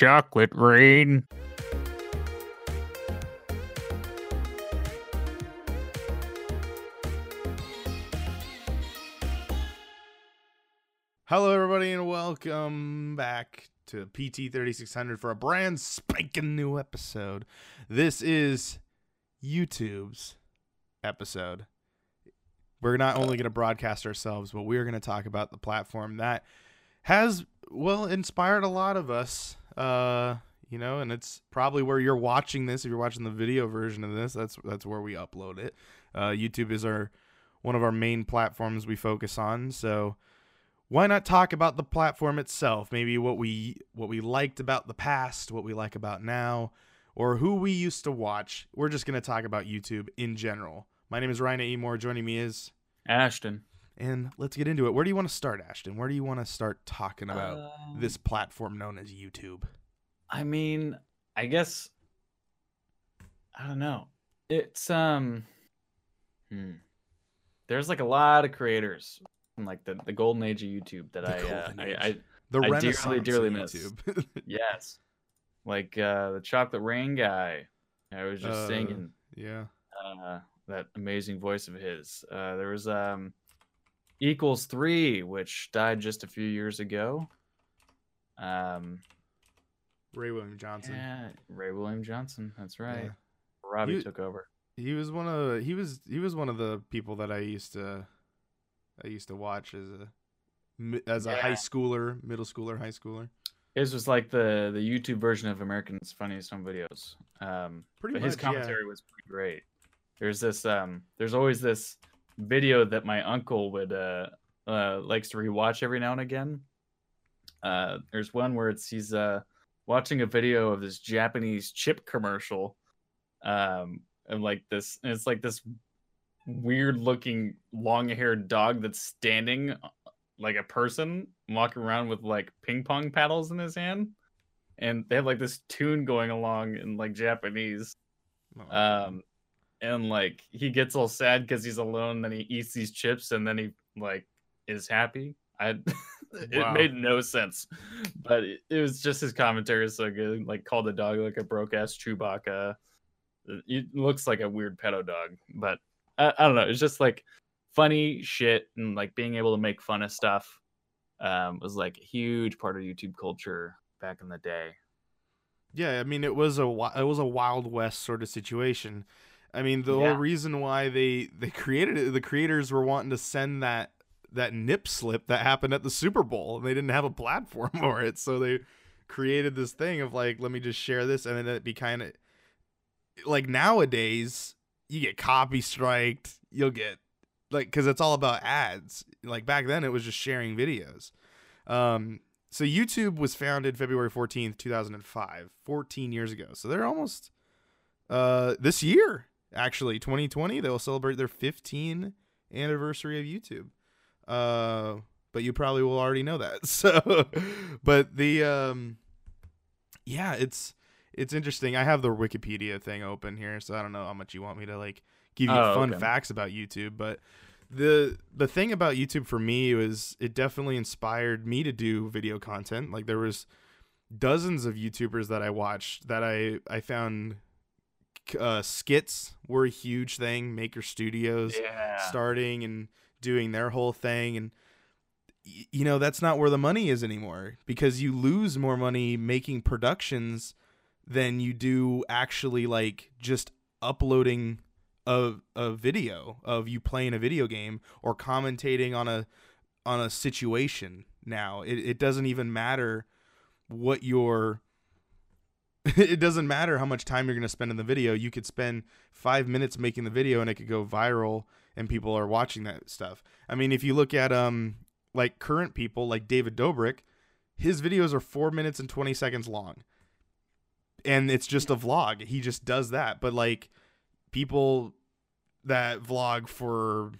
chocolate rain. Hello, everybody, and welcome back to PT 3600 for a brand spanking new episode. This is YouTube's episode. We're not only going to broadcast ourselves, but we're going to talk about the platform that has, well, inspired a lot of us. Uh, you know, and it's probably where you're watching this. If you're watching the video version of this, that's that's where we upload it. Uh, YouTube is our one of our main platforms we focus on. So why not talk about the platform itself maybe what we what we liked about the past what we like about now or who we used to watch we're just going to talk about youtube in general my name is ryan moore joining me is Ashton. And let's get into it where do you want to start ashton where do you want to start talking about Um, this platform known as youtube I mean, I guess I don't know. It's um hmm. There's like a lot of creators from like the, the golden age of YouTube that I, uh, I. I the I dearly, dearly miss. youtube yes. Like uh the chocolate rain guy. I was just Uh, singing yeah uh that amazing voice of his. Uh there was um equals 3 which died just a few years ago. Um ray william johnson Yeah, Ray William Johnson. That's right. Yeah. Robbie You- took over. he was one of he was he was one of the people that I used to I used to watch as a as a high schooler, middle schooler, high schooler. His was like the the YouTube version of American's Funniest Home Videos. Um, Pretty but much, his commentary was pretty great. There's this um, there's always this video that my uncle would uh, uh likes to rewatch every now and again. Uh, there's one where it's he's uh watching a video of this Japanese chip commercial, um, and like this, and it's like this weird looking long haired dog that's standing uh, like a person walking around with like ping pong paddles in his hand and they have like this tune going along in like japanese Oh, um and like he gets all sad because he's alone then he eats these chips and then he like is happy i it Wow. made no sense but it, it was just his commentary is so good like called the dog like a broke ass chewbacca it looks like a weird pedo dog but I, I don't know it's just like funny shit and like being able to make fun of stuff um was like a huge part of youtube culture back in the day yeah, I mean it was a it was a wild west sort of situation. I mean the Yeah. whole reason why they they created it, the creators were wanting to send that that nip slip that happened at the Super Bowl, and they didn't have a platform for it, so they created this thing of like, let me just share this, and then it be kind of like nowadays you get copy striked, you'll get like because it's all about ads. Like back then, it was just sharing videos. Um, so YouTube was founded February 14th, 2005, 14 years ago. So they're almost uh this year, actually, 2020, they'll celebrate their 15 anniversary of YouTube. Uh but you probably will already know that. So but the um yeah, it's it's interesting. I have the Wikipedia thing open here, so I don't know how much you want me to like give you Oh, fun okay. facts about YouTube, but the the thing about YouTube for me was it definitely inspired me to do video content. Like there was dozens of YouTubers that I watched that I I found uh, skits were a huge thing. Maker Studios yeah starting and doing their whole thing and y- you know that's not where the money is anymore because you lose more money making productions than you do actually like just uploading a a video of you playing a video game or commentating on a on a situation now it, it doesn't even matter what your it doesn't matter how much time you're going to spend in the video. You could spend five minutes making the video and it could go viral and people are watching that stuff. I mean if you look at um like current people like david dobrik his videos are four minutes and 20 seconds long. And it's just a vlog. He just does that. But like people that vlog for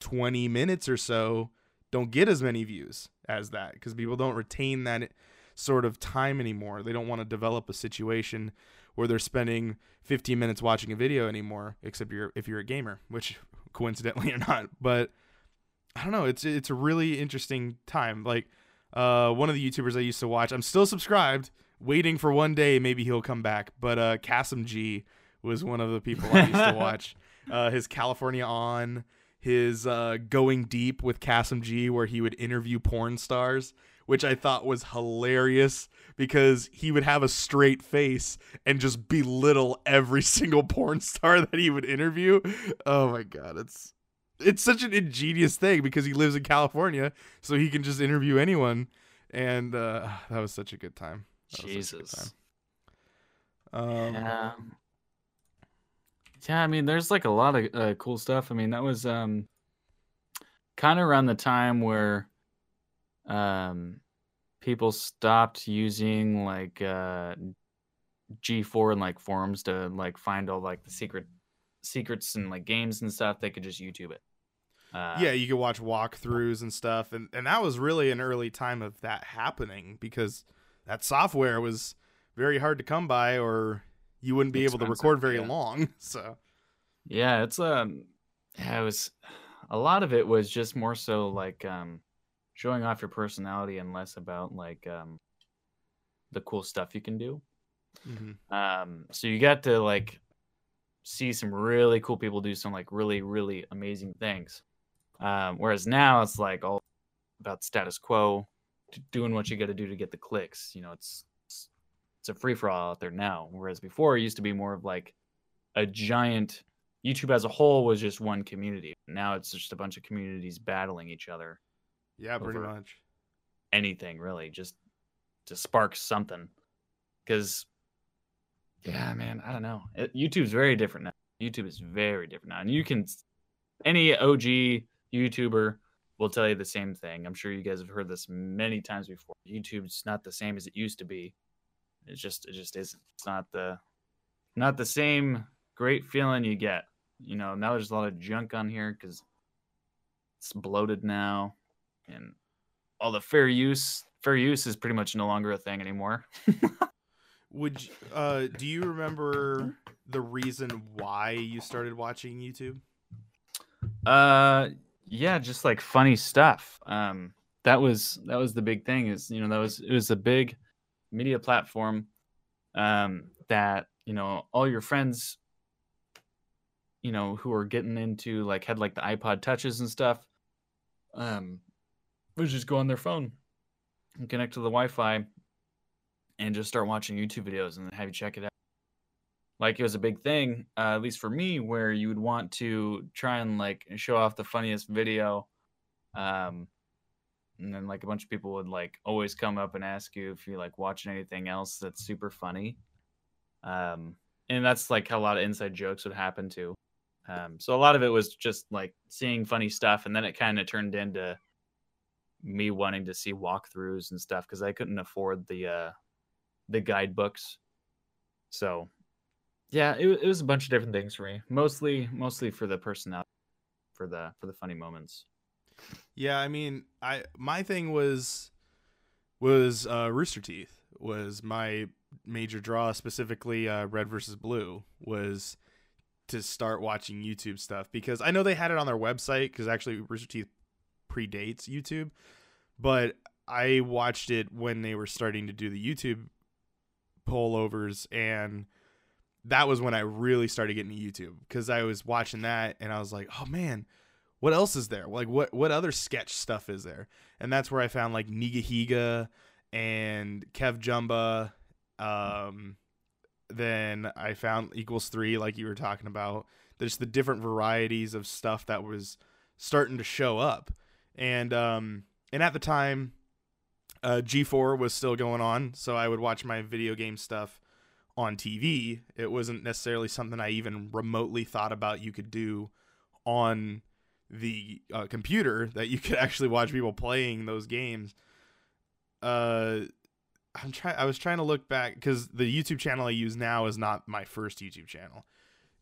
20 minutes or so don't get as many views as that because people don't retain that sort of time anymore. They don't want to develop a situation where they're spending 15 minutes watching a video anymore, except you're if you're a gamer, which coincidentally or not. But I don't know. It's it's a really interesting time. Like uh, one of the YouTubers I used to watch, I'm still subscribed, waiting for one day maybe he'll come back. But uh, Kassem G was one of the people I used to watch. Uh, his California on, his uh, going deep with Kassem G, where he would interview porn stars, which I thought was hilarious because he would have a straight face and just belittle every single porn star that he would interview. Oh my god, it's it's such an ingenious thing because he lives in California, so he can just interview anyone. And uh, that was such a good time. That a good Jesus. time. Um, yeah. Yeah, I mean, there's like a lot of uh, cool stuff. I mean, that was um, kind of around the time where um, people stopped using like uh, G4 and like forums to like find all like the secret secrets and like games and stuff. They could just YouTube it. Uh, yeah, you could watch walkthroughs and stuff, and and that was really an early time of that happening because that software was very hard to come by, or you wouldn't be able to record very yeah. long. So Yeah, it's um yeah, it was a lot of it was just more so like um showing off your personality and less about like um the cool stuff you can do. Um so you got to like see some really cool people do some like really really amazing things. Um whereas now it's like all about status quo, doing what you got to do to get the clicks, you know, it's it's, it's a free for all out there now whereas before it used to be more of like a giant YouTube as a whole was just one community. Now it's just a bunch of communities battling each other. Yeah, pretty much. Anything really, just to spark something. Because, yeah, man, I don't know. It, YouTube's very different now. YouTube is very different now, and you can any OG YouTuber will tell you the same thing. I'm sure you guys have heard this many times before. YouTube's not the same as it used to be. It's just it just isn't. It's not the not the same great feeling you get. You know, now there's a lot of junk on here because it's bloated now, and all the fair use fair use is pretty much no longer a thing anymore. Would you, uh do you remember the reason why you started watching YouTube? Uh, yeah, just like funny stuff. Um, that was that was the big thing. Is you know that was it was a big media platform. Um, that you know all your friends, you know, who were getting into like had like the iPod touches and stuff. Um, would just go on their phone and connect to the Wi-Fi, and just start watching YouTube videos and then have you check it out. Like it was a big thing uh, at least for me where you would want to try and like show off the funniest video um and then like a bunch of people would like always come up and ask you if you're like watching anything else that's super funny. Um and that's like how a lot of inside jokes would happen too. Um so a lot of it was just like seeing funny stuff and then it kind of turned into me wanting to see walkthroughs and stuff because i couldn't afford the uh the guidebooks so yeah it, it was a bunch of different things for me mostly mostly for the personality for the for the funny moments Yeah, I mean, I my thing was was uh, Rooster Teeth was my major draw. Specifically, uh, Red versus Blue was to start watching YouTube stuff because I know they had it on their website because actually Rooster Teeth predates YouTube, but I watched it when they were starting to do the YouTube pullovers and that was when I really started getting to YouTube because I was watching that and I was like, oh man, what else is there? Like what what other sketch stuff is there? And that's where I found like Nigahiga and Kev Jumba. Um, then I found equals three, like you were talking about. There's the different varieties of stuff that was starting to show up, and um, and at the time, uh, G4 was still going on, so I would watch my video game stuff on TV. It wasn't necessarily something I even remotely thought about you could do on the uh, computer that you could actually watch people playing those games. Uh, I'm trying. I was trying to look back because the YouTube channel I use now is not my first YouTube channel.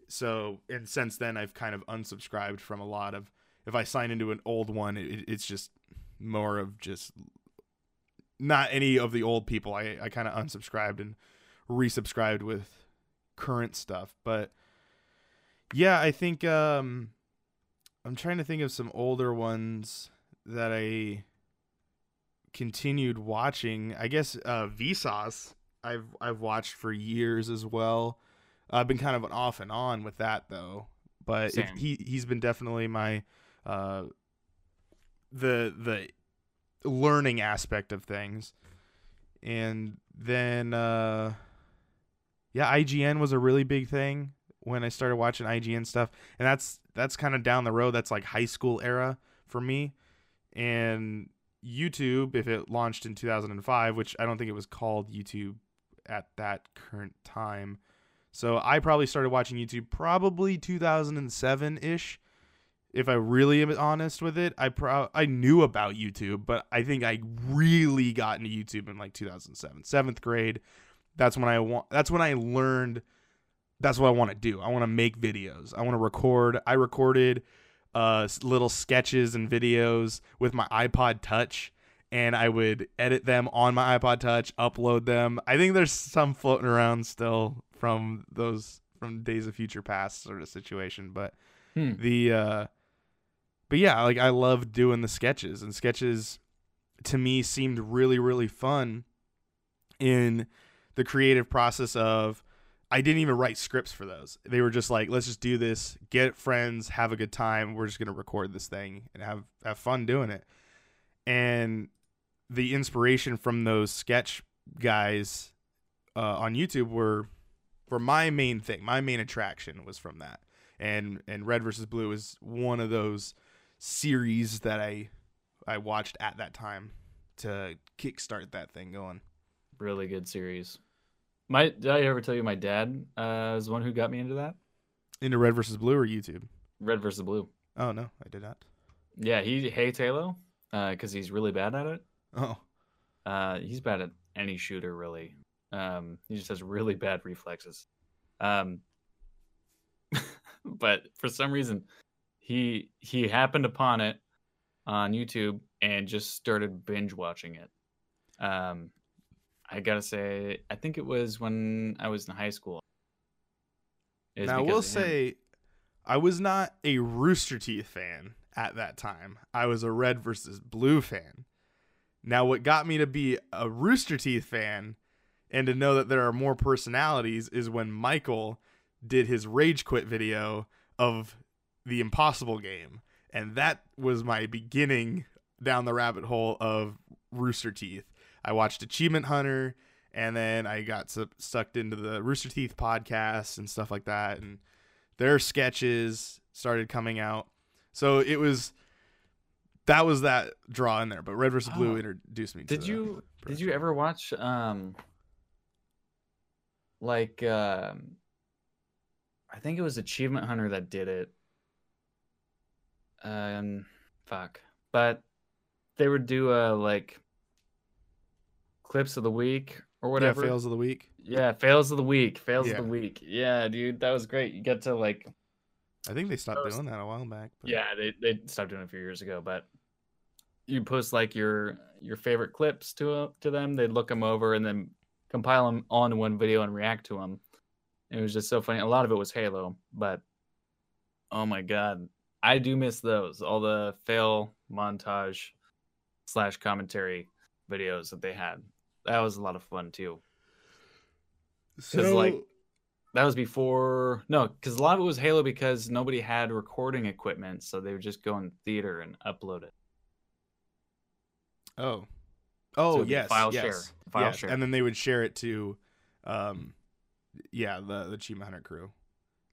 So, and since then, I've kind of unsubscribed from a lot of. If I sign into an old one, it, it's just more of just not any of the old people. I I kind of unsubscribed and resubscribed with current stuff, but yeah, I think um I'm trying to think of some older ones that I continued watching. I guess uh Vsauce. I've I've watched for years as well. I've been kind of an off and on with that though, but it, he he's been definitely my uh the the learning aspect of things. And then uh yeah, IGN was a really big thing when I started watching IGN stuff. And that's that's kind of down the road. That's like high school era for me. And YouTube, if it launched in 2005, which I don't think it was called YouTube at that current time. So I probably started watching YouTube probably 2007 ish. If I really am honest with it, I pro- I knew about YouTube, but I think I really got into YouTube in like 2007, seventh grade. That's when I want. That's when I learned. That's what I want to do. I want to make videos. I want to record. I recorded uh, little sketches and videos with my iPod Touch, and I would edit them on my iPod Touch, upload them. I think there's some floating around still from those from Days of Future Past sort of situation, but Hmm. the uh but yeah, like I love doing the sketches and sketches to me seemed really really fun in the creative process of I didn't even write scripts for those. They were just like, let's just do this, get friends, have a good time. We're just gonna record this thing and have have fun doing it. And the inspiration from those sketch guys uh, on YouTube were for my main thing. My main attraction was from that. And and Red versus Blue is one of those series that I I watched at that time to kickstart that thing going. Really good series. My did I ever tell you my dad uh, is the one who got me into that? Into Red versus Blue or YouTube? Red versus Blue. Oh no, I did not. Yeah, he hates Halo because he's really bad at it. Oh, Uh, he's bad at any shooter, really. Um, he just has really bad reflexes. Um, but for some reason, he he happened upon it on YouTube and just started binge watching it. Um, I gotta say, I think it was when I was in high school. Now because we'll say I was not a Rooster Teeth fan at that time. I was a Red versus Blue fan. Now, what got me to be a Rooster Teeth fan and to know that there are more personalities is when Michael did his Rage Quit video of the Impossible game. And that was my beginning down the rabbit hole of Rooster Teeth. I watched Achievement Hunter and then I got su- sucked into the Rooster Teeth podcast and stuff like that. And their sketches started coming out. So it was that was that draw in there. But Red versus Blue Oh. introduced me to Did you did you ever watch um like um I think it was Achievement Hunter that did it. Um fuck. But they would do uh like clips of the week or whatever. Yeah, fails of the week. Yeah, fails of the week. Fails Yeah. of the week. Yeah, dude, that was great. You get to like I think they stopped was- doing that a while back. But yeah, they they stopped doing it a few years ago, but you post like your your favorite clips to uh, to them. They'd look them over and then compile them all into one video and react to them. It was just so funny. A lot of it was Halo, but oh my god, I do miss those. All the fail montage slash commentary videos that they had. That was a lot of fun too. so like, That was before no, because a lot of it was Halo because nobody had recording equipment, so they would just go in theater and upload it. oh, oh it'd yes, file yes, share, file yes. share. and then they would share it to, um, yeah, the the Achievement Hunter crew,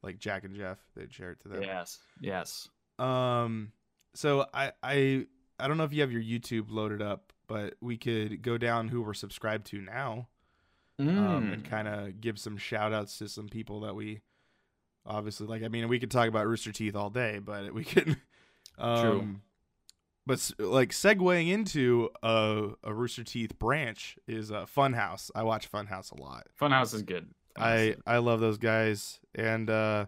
like Jack and Jeff. They'd share it to them. Yes, yes. Um, so I I I don't know if you have your YouTube loaded up, but we could go down who we're subscribed to now, um, Mm. and kind of give some shout outs to some people that we obviously like. I mean, we could talk about Rooster Teeth all day, but we could. Um, True. But like segueing into a, a Rooster Teeth branch is uh, Funhaus. I watch Funhaus a lot. Funhaus is good. I I love those guys, and uh,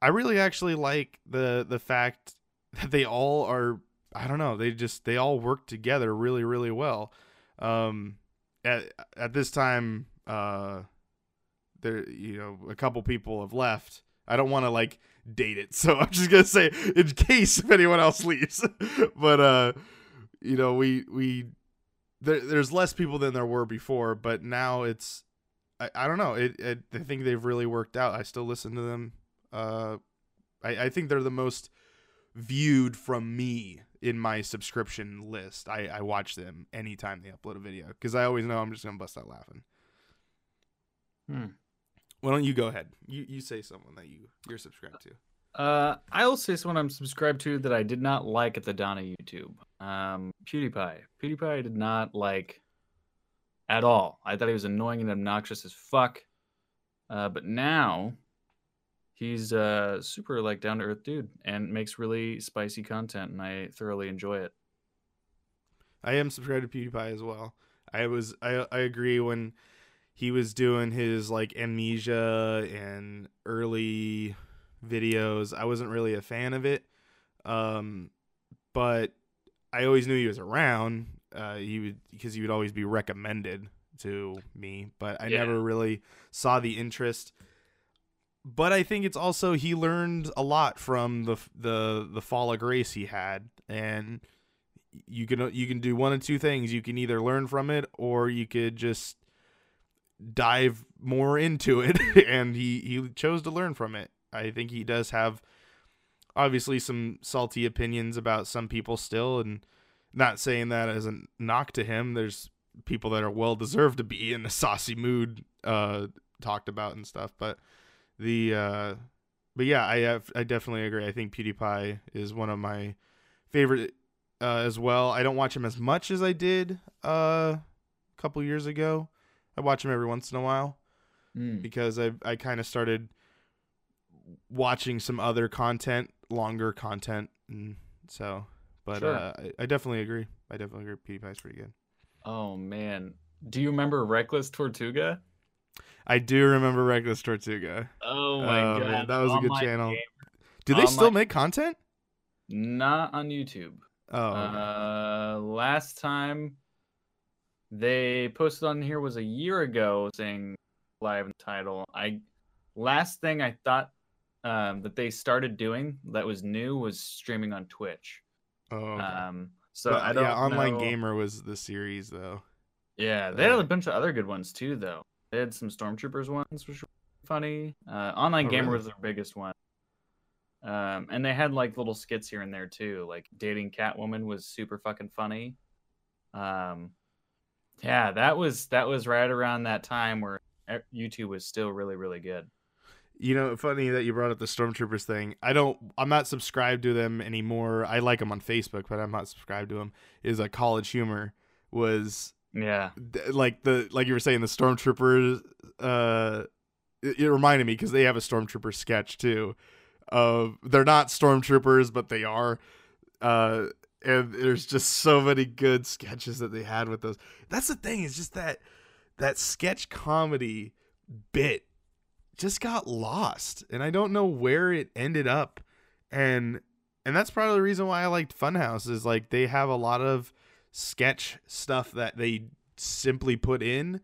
I really actually like the the fact that they all are. I don't know. They just they all work together really really well. Um, at at this time, uh, there you know a couple people have left. I don't want to like date it, so I'm just gonna say in case if anyone else leaves. but uh, you know we we there, there's less people than there were before, but now it's I, I don't know. It, it I think they've really worked out. I still listen to them. Uh, I I think they're the most viewed from me in my subscription list. I I watch them anytime they upload a video because I always know I'm just gonna bust out laughing. Hmm. Why don't you go ahead? You you say someone that you you're subscribed to. Uh, I will say someone I'm subscribed to that I did not like at the dawn of YouTube. Um, PewDiePie. PewDiePie did not like at all. I thought he was annoying and obnoxious as fuck. Uh, but now he's a super like down to earth dude and makes really spicy content, and I thoroughly enjoy it. I am subscribed to PewDiePie as well. I was I I agree when he was doing his like amnesia and early videos. I wasn't really a fan of it. Um but I always knew he was around. Uh he would because he would always be recommended to me, but I Yeah. never really saw the interest. But I think it's also he learned a lot from the the the fall of grace he had and you can you can do one of two things. You can either learn from it or you could just dive more into it and he he chose to learn from it. I think he does have obviously some salty opinions about some people still and not saying that as a knock to him. There's people that are well deserved to be in a saucy mood uh talked about and stuff, but the uh but yeah, I have I definitely agree. I think PewDiePie is one of my favorite uh, as well. I don't watch him as much as I did uh, a couple years ago. I watch him every once in a while Mm. because I I kind of started watching some other content, longer content, and so. But Sure. uh, I, I definitely agree. I definitely agree. PewDiePie's pretty good. Oh man, do you remember Reckless Tortuga? I do remember Reckless Tortuga. Oh my Oh, god, that was a good channel. Game- Do they still my- make content? Not on YouTube. Oh, okay. Uh, last time they posted on here was a year ago saying live title. I last thing I thought um, that they started doing that was new was streaming on Twitch. Oh okay. Um, so But, I don't yeah, Online know- Gamer was the series though. Yeah, they had a bunch of other good ones too, though. They had some Stormtroopers ones, which were funny. Uh, Online Oh, Gamer really? was their biggest one. Um, and they had like little skits here and there too. Like dating Catwoman was super fucking funny. Um, yeah, that was that was right around that time where e- YouTube was still really really good. You know, funny that you brought up the Stormtroopers thing. I don't. I'm not subscribed to them anymore. I like them on Facebook, but I'm not subscribed to them. Is a College Humor was Yeah, th- like the like you were saying the Stormtroopers. Uh, it, it reminded me because they have a Stormtrooper sketch too. Uh, they're not Stormtroopers, but they are. Uh, and there's just so many good sketches that they had with those. That's the thing. It's just that that sketch comedy bit just got lost and i don't know where it ended up. And and that's part of the reason why i liked funhaus is like they have a lot of sketch stuff that they simply put in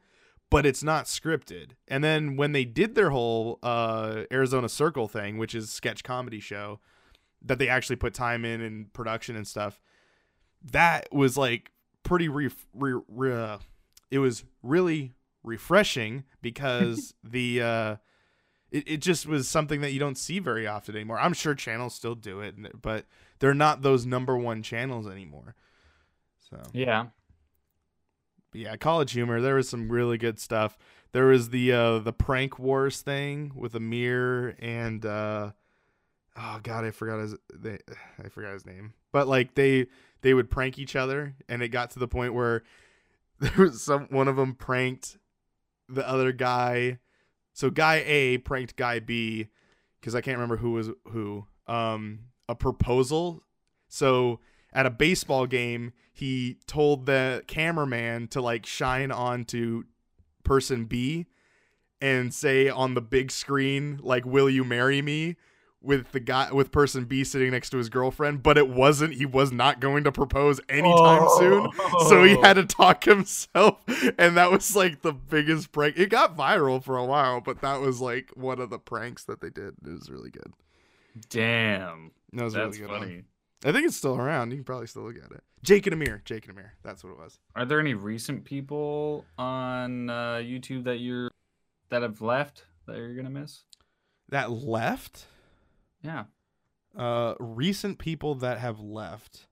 but it's not scripted. And then when they did their whole uh arizona circle thing which is sketch comedy show that they actually put time in and production and stuff that was like pretty re, re, re uh, it was really refreshing because the uh it, it just was something that you don't see very often anymore. I'm sure channels still do it, but they're not those number one channels anymore. So yeah. but yeah, College Humor. There was some really good stuff. There was the uh, the prank wars thing with Amir and uh, oh god, I forgot his they, I forgot his name. But like they they would prank each other, and it got to the point where there was some one of them pranked the other guy. So guy A pranked guy B because I can't remember who was who. Um, a proposal. So at a baseball game, he told the cameraman to like shine onto person B and say on the big screen like will you marry me with the guy with person B sitting next to his girlfriend, but it wasn't he was not going to propose anytime soon. So he had to talk himself and that was like the biggest prank. It got viral for a while, but that was like one of the pranks that they did. It was really good. Damn, That was that's really good. one. funny. I think it's still around. You can probably still look at it. Jake and Amir. Jake and Amir. That's what it was. Are there any recent people on uh, YouTube that you're that have left that you're gonna miss? That left? Yeah. Uh recent people that have left.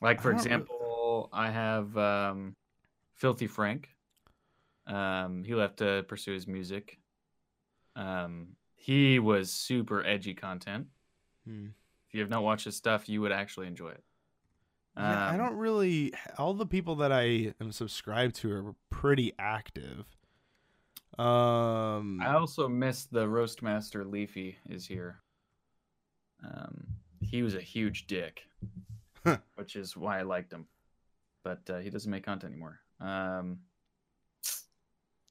Like for I example, I have um, Filthy Frank. Um, he left to pursue his music. Um, he was super edgy content. Hmm. If you have not watched his stuff, you would actually enjoy it. Yeah, I Um, don't really. All the people that I am subscribed to are pretty active. Um, I also missed the Roastmaster Leafy is here. Um, he was a huge dick, Huh. which is why I liked him. But uh, he doesn't make content anymore. Um,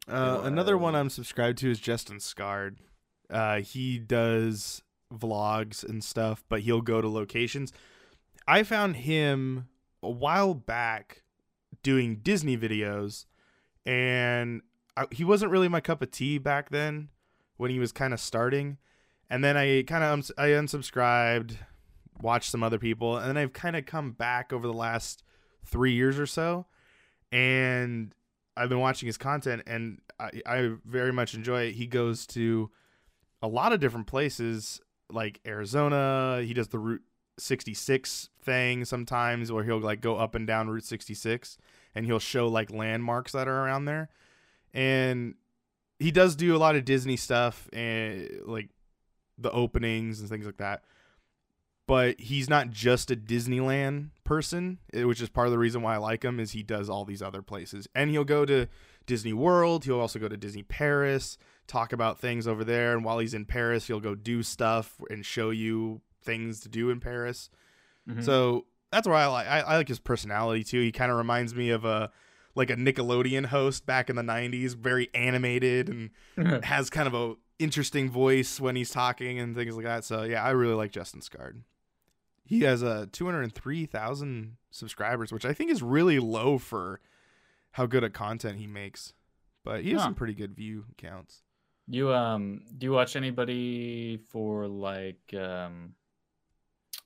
uh, another one I'm subscribed to is Justin Scard. Uh, he does vlogs and stuff, but he'll go to locations. I found him a while back doing Disney videos, and I, he wasn't really my cup of tea back then when he was kind of starting. And then I kind of I unsubscribed, watched some other people, and then I've kind of come back over the last three years or so, and I've been watching his content, and I, I very much enjoy it. He goes to a lot of different places, like Arizona. He does the Route 66 thing sometimes, where he'll like go up and down Route 66, and he'll show like landmarks that are around there, and he does do a lot of Disney stuff and like the openings and things like that. But he's not just a Disneyland person, eh, which is part of the reason why I like him. Is he does all these other places, and he'll go to Disney World. He'll also go to Disney Paris, talk about things over there. And while he's in Paris, he'll go do stuff and show you things to do in Paris. mhm. So that's why I like. I, I like his personality too. He kind of reminds me of a like a Nickelodeon host back in the '90s, very animated and has kind of a interesting voice when he's talking and things like that. So yeah, I really like Justin Scard. He has a uh, 203,000 subscribers, which I think is really low for how good a content he makes. But he has Huh. some pretty good view counts. You um do you watch anybody for like um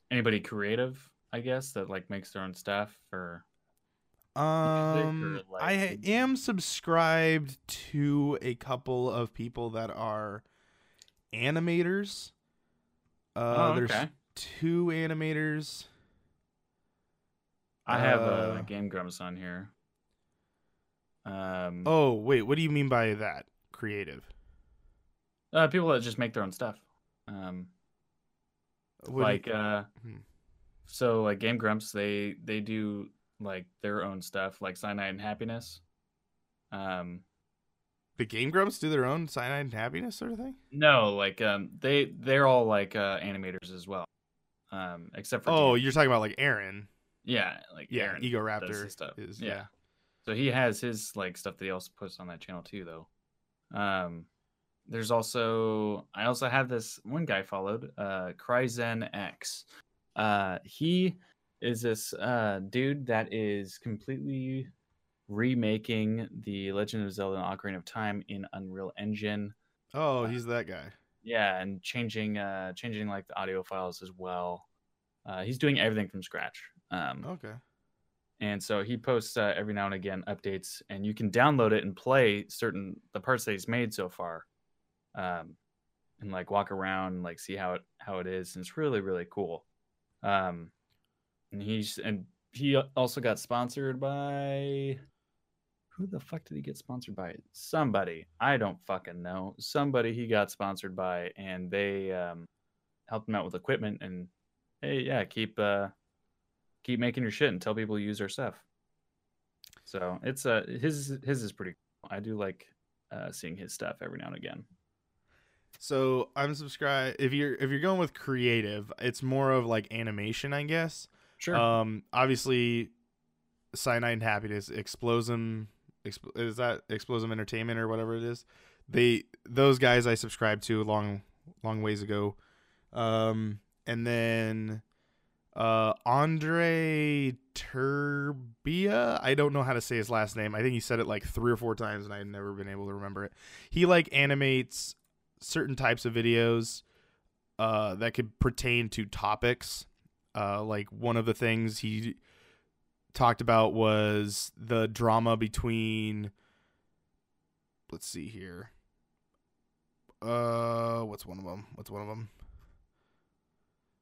anybody creative, I guess, that like makes their own stuff or Um, I am subscribed to a couple of people that are animators. Uh, oh, there's okay. two animators. I have uh, uh, Game Grumps on here. Um Oh wait, what do you mean by that? Creative. uh, people that just make their own stuff. Um What do you- like uh Hmm. so like Game Grumps they they do like their own stuff like Cyanide and Happiness. Um the Game Grumps do their own cyanide and happiness sort of thing. no, like um they they're all like uh animators as well. Um except for Oh, you're talking about like Arin. yeah, like Yeah, Arin Egoraptor stuff. is yeah. yeah. So he has his like stuff that he also puts on that channel too though. Um there's also I also have this one guy followed, uh CryZENx. Uh he is this uh dude that is completely remaking the Legend of Zelda Ocarina of Time in Unreal Engine. Oh, he's that guy. Yeah, and changing uh changing like the audio files as well. Uh he's doing everything from scratch. Um Okay. and so he posts uh, every now and again updates and you can download it and play certain the parts that he's made so far um and like walk around and like see how it how it is and it's really really cool um and he's and he also got sponsored by who the fuck did he get sponsored by somebody i don't fucking know somebody he got sponsored by and they um helped him out with equipment and hey yeah keep uh keep making your shit and tell people to use our stuff. So it's uh his his is pretty cool. I do like uh seeing his stuff every now and again. So I'm subscribed. If you're if you're going with creative, it's more of like animation, I guess. Sure. Um, obviously, Cyanide and Happiness, Explosm, Expl- is that Explosm Entertainment or whatever it is? They those guys I subscribed to a long long ways ago. Um, and then uh Andrei Terbea, I don't know how to say his last name. I think he said it like three or four times and I've never been able to remember it. He like animates certain types of videos uh that could pertain to topics. Uh like one of the things he talked about was the drama between let's see here. Uh, what's one of them? What's one of them?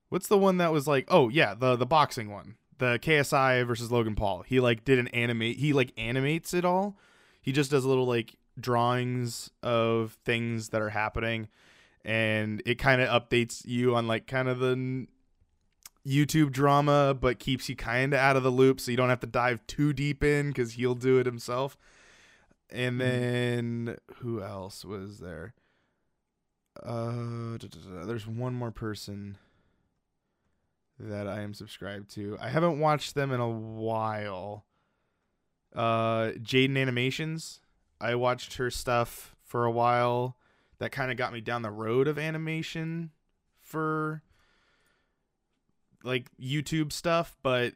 What's the one that was like? Oh yeah, the the boxing one, the KSI versus Logan Paul. He like did an animate. He like animates it all. He just does little like drawings of things that are happening, and it kind of updates you on like kind of the YouTube drama, but keeps you kind of out of the loop, so you don't have to dive too deep in because he'll do it himself. And then who else was there? Uh, there's one more person that I am subscribed to. I haven't watched them in a while. Uh, Jaiden Animations. I watched her stuff for a while. That kind of got me down the road of animation for like YouTube stuff, but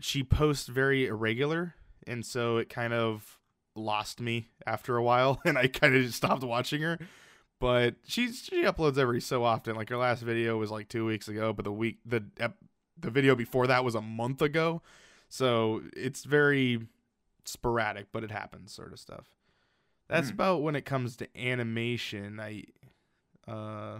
she posts very irregular, and so it kind of lost me after a while, and I kind of just stopped watching her. But she she uploads every so often. Like her last video was like two weeks ago, but the week the the video before that was a month ago. So it's very sporadic, but it happens, sort of stuff. That's Hmm. about when it comes to animation. I uh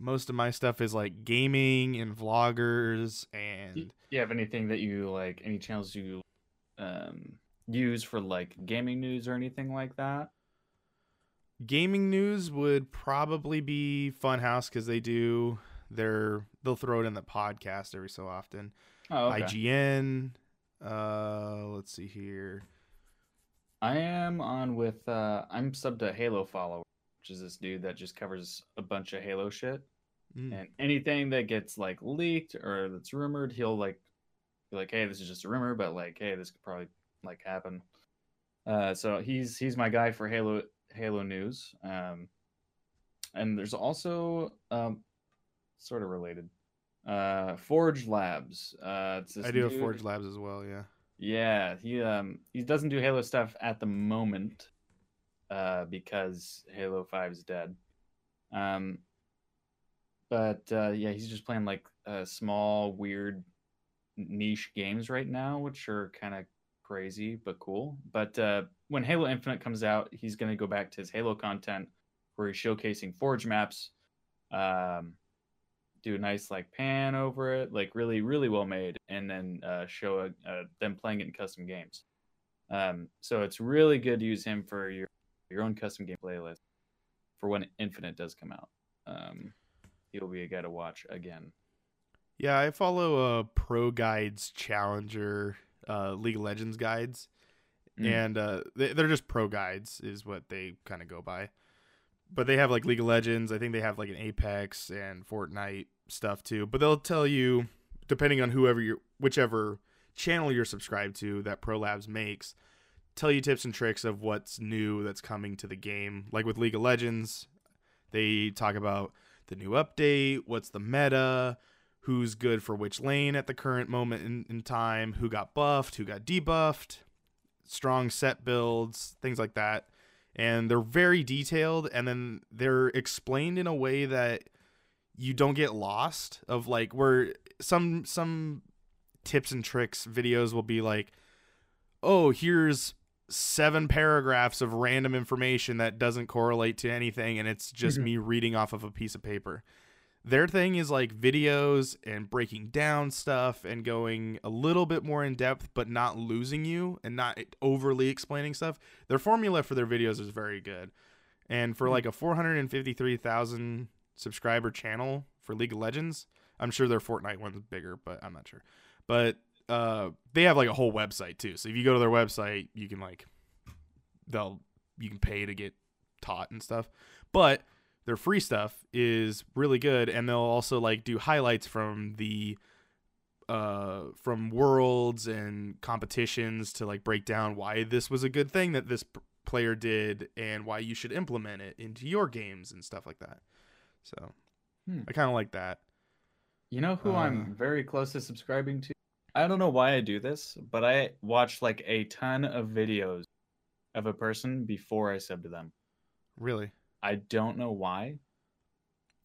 most of my stuff is like gaming and vloggers and Do you have anything that you like? Any channels you um use for like gaming news or anything like that? gaming news would probably be Funhaus because they do their they'll throw it in the podcast every so often. Oh, okay. IGN. Uh, let's see here. I am on with uh I'm subbed to Halo Follower, which is this dude that just covers a bunch of Halo shit. Mm. And anything that gets like leaked or that's rumored, he'll like be like, Hey, this is just a rumor, but like, hey, this could probably like happen. Uh so he's he's my guy for Halo Halo news. Um and there's also um sort of related. Uh Forge Labs. Uh I do have dude- Forge Labs as well. Yeah. yeah, he um he doesn't do Halo stuff at the moment, uh, because Halo Five is dead. Um, but uh, yeah, he's just playing like uh, small, weird, niche games right now, which are kind of crazy but cool. But uh, when Halo Infinite comes out, he's gonna go back to his Halo content, where he's showcasing Forge maps. Um, do a nice like pan over it, like really, really well made, and then uh, show a, them playing it in custom games. Um, so it's really good to use him for your your own custom game playlist for when Infinite does come out. Um, he'll be a guy to watch again. Yeah, I follow uh Pro Guides Challenger uh League of Legends guides. Mm. And uh they, they're just pro guides is what they kind of go by. But they have like League of Legends, I think they have like an Apex and Fortnite stuff too. But they'll tell you depending on whoever you whichever channel you're subscribed to that Pro Labs makes, tell you tips and tricks of what's new that's coming to the game. Like with League of Legends, they talk about the new update, what's the meta, who's good for which lane at the current moment in, in time, who got buffed, who got debuffed, strong set builds, things like that. And they're very detailed and then they're explained in a way that you don't get lost of like where some some tips and tricks videos will be like oh here's seven paragraphs of random information that doesn't correlate to anything and it's just Mhm. me reading off of a piece of paper their thing is like videos and breaking down stuff and going a little bit more in depth but not losing you and not overly explaining stuff their formula for their videos is very good and for Hmm. like a 453000 subscriber channel for league of legends i'm sure their fortnite one's bigger but i'm not sure but uh they have like a whole website too so if you go to their website you can like they'll you can pay to get taught and stuff but their free stuff is really good and they'll also like do highlights from the uh from worlds and competitions to like break down why this was a good thing that this p- player did and why you should implement it into your games and stuff like that so Hmm. i kind of like that You know who Uh, I'm very close to subscribing to? I don't know why I do this, but I watch like a ton of videos of a person before I sub to them. really I don't know why.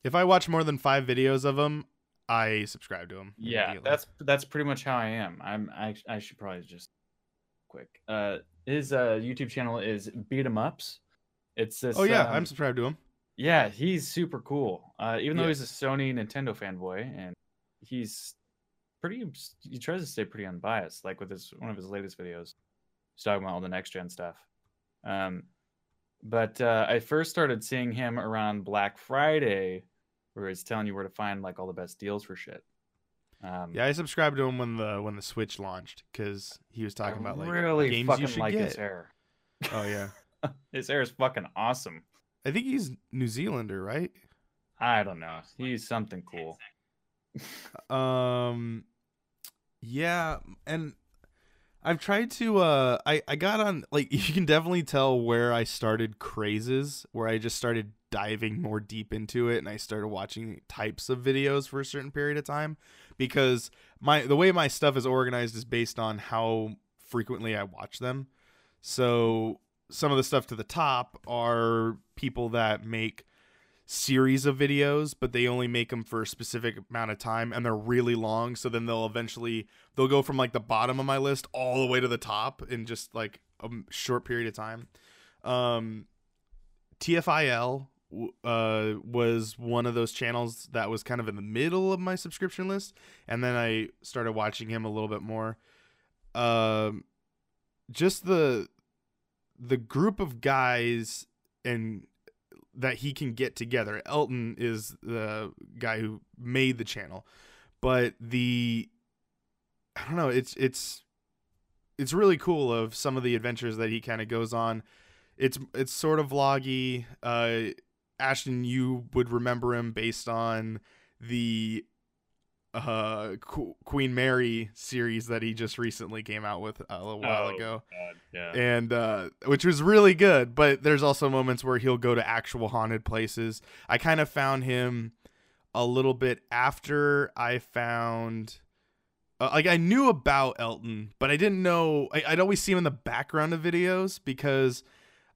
if i watch more than five videos of them i subscribe to them Yeah, that's that's pretty much how I am. I'm I I should probably just quick. Uh, his uh, YouTube channel is Beat 'em Ups. It's this. Oh yeah, um, I'm subscribed to him. Yeah, he's super cool. Uh, even though Yeah. he's a Sony Nintendo fanboy, and he's pretty, he tries to stay pretty unbiased. Like with his one of his latest videos, he's talking about all the next gen stuff. Um, but uh, I first started seeing him around Black Friday, where he's telling you where to find like all the best deals for shit. Um, Yeah, I subscribed to him when the when the Switch launched because he was talking I about like really games fucking you should like get. his hair. Oh yeah, His hair is fucking awesome. I think he's New Zealander, right? I don't know. He's something cool. Um, yeah, and I've tried to. Uh, I I got on like you can definitely tell where I started crazes, where I just started diving more deep into it, and I started watching types of videos for a certain period of time because my the way my stuff is organized is based on how frequently I watch them. So some of the stuff to the top are people that make series of videos but they only make them for a specific amount of time and they're really long so then they'll eventually they'll go from like the bottom of my list all the way to the top in just like a short period of time. Um tfil uh was one of those channels that was kind of in the middle of my subscription list and then i started watching him a little bit more. Um just the the group of guys and that he can get together. Elton is the guy who made the channel, but the I don't know. It's it's it's really cool of some of the adventures that he kind of goes on. It's it's sort of vloggy. Uh, Ashton, you would remember him based on the uh Qu- Queen Mary series that he just recently came out with a little while Oh, ago God, yeah. and uh, which was really good. But there's also moments where he'll go to actual haunted places. I kind of found him a little bit after I found. Uh, like I knew about Elton, but I didn't know. I, I'd always see him in the background of videos because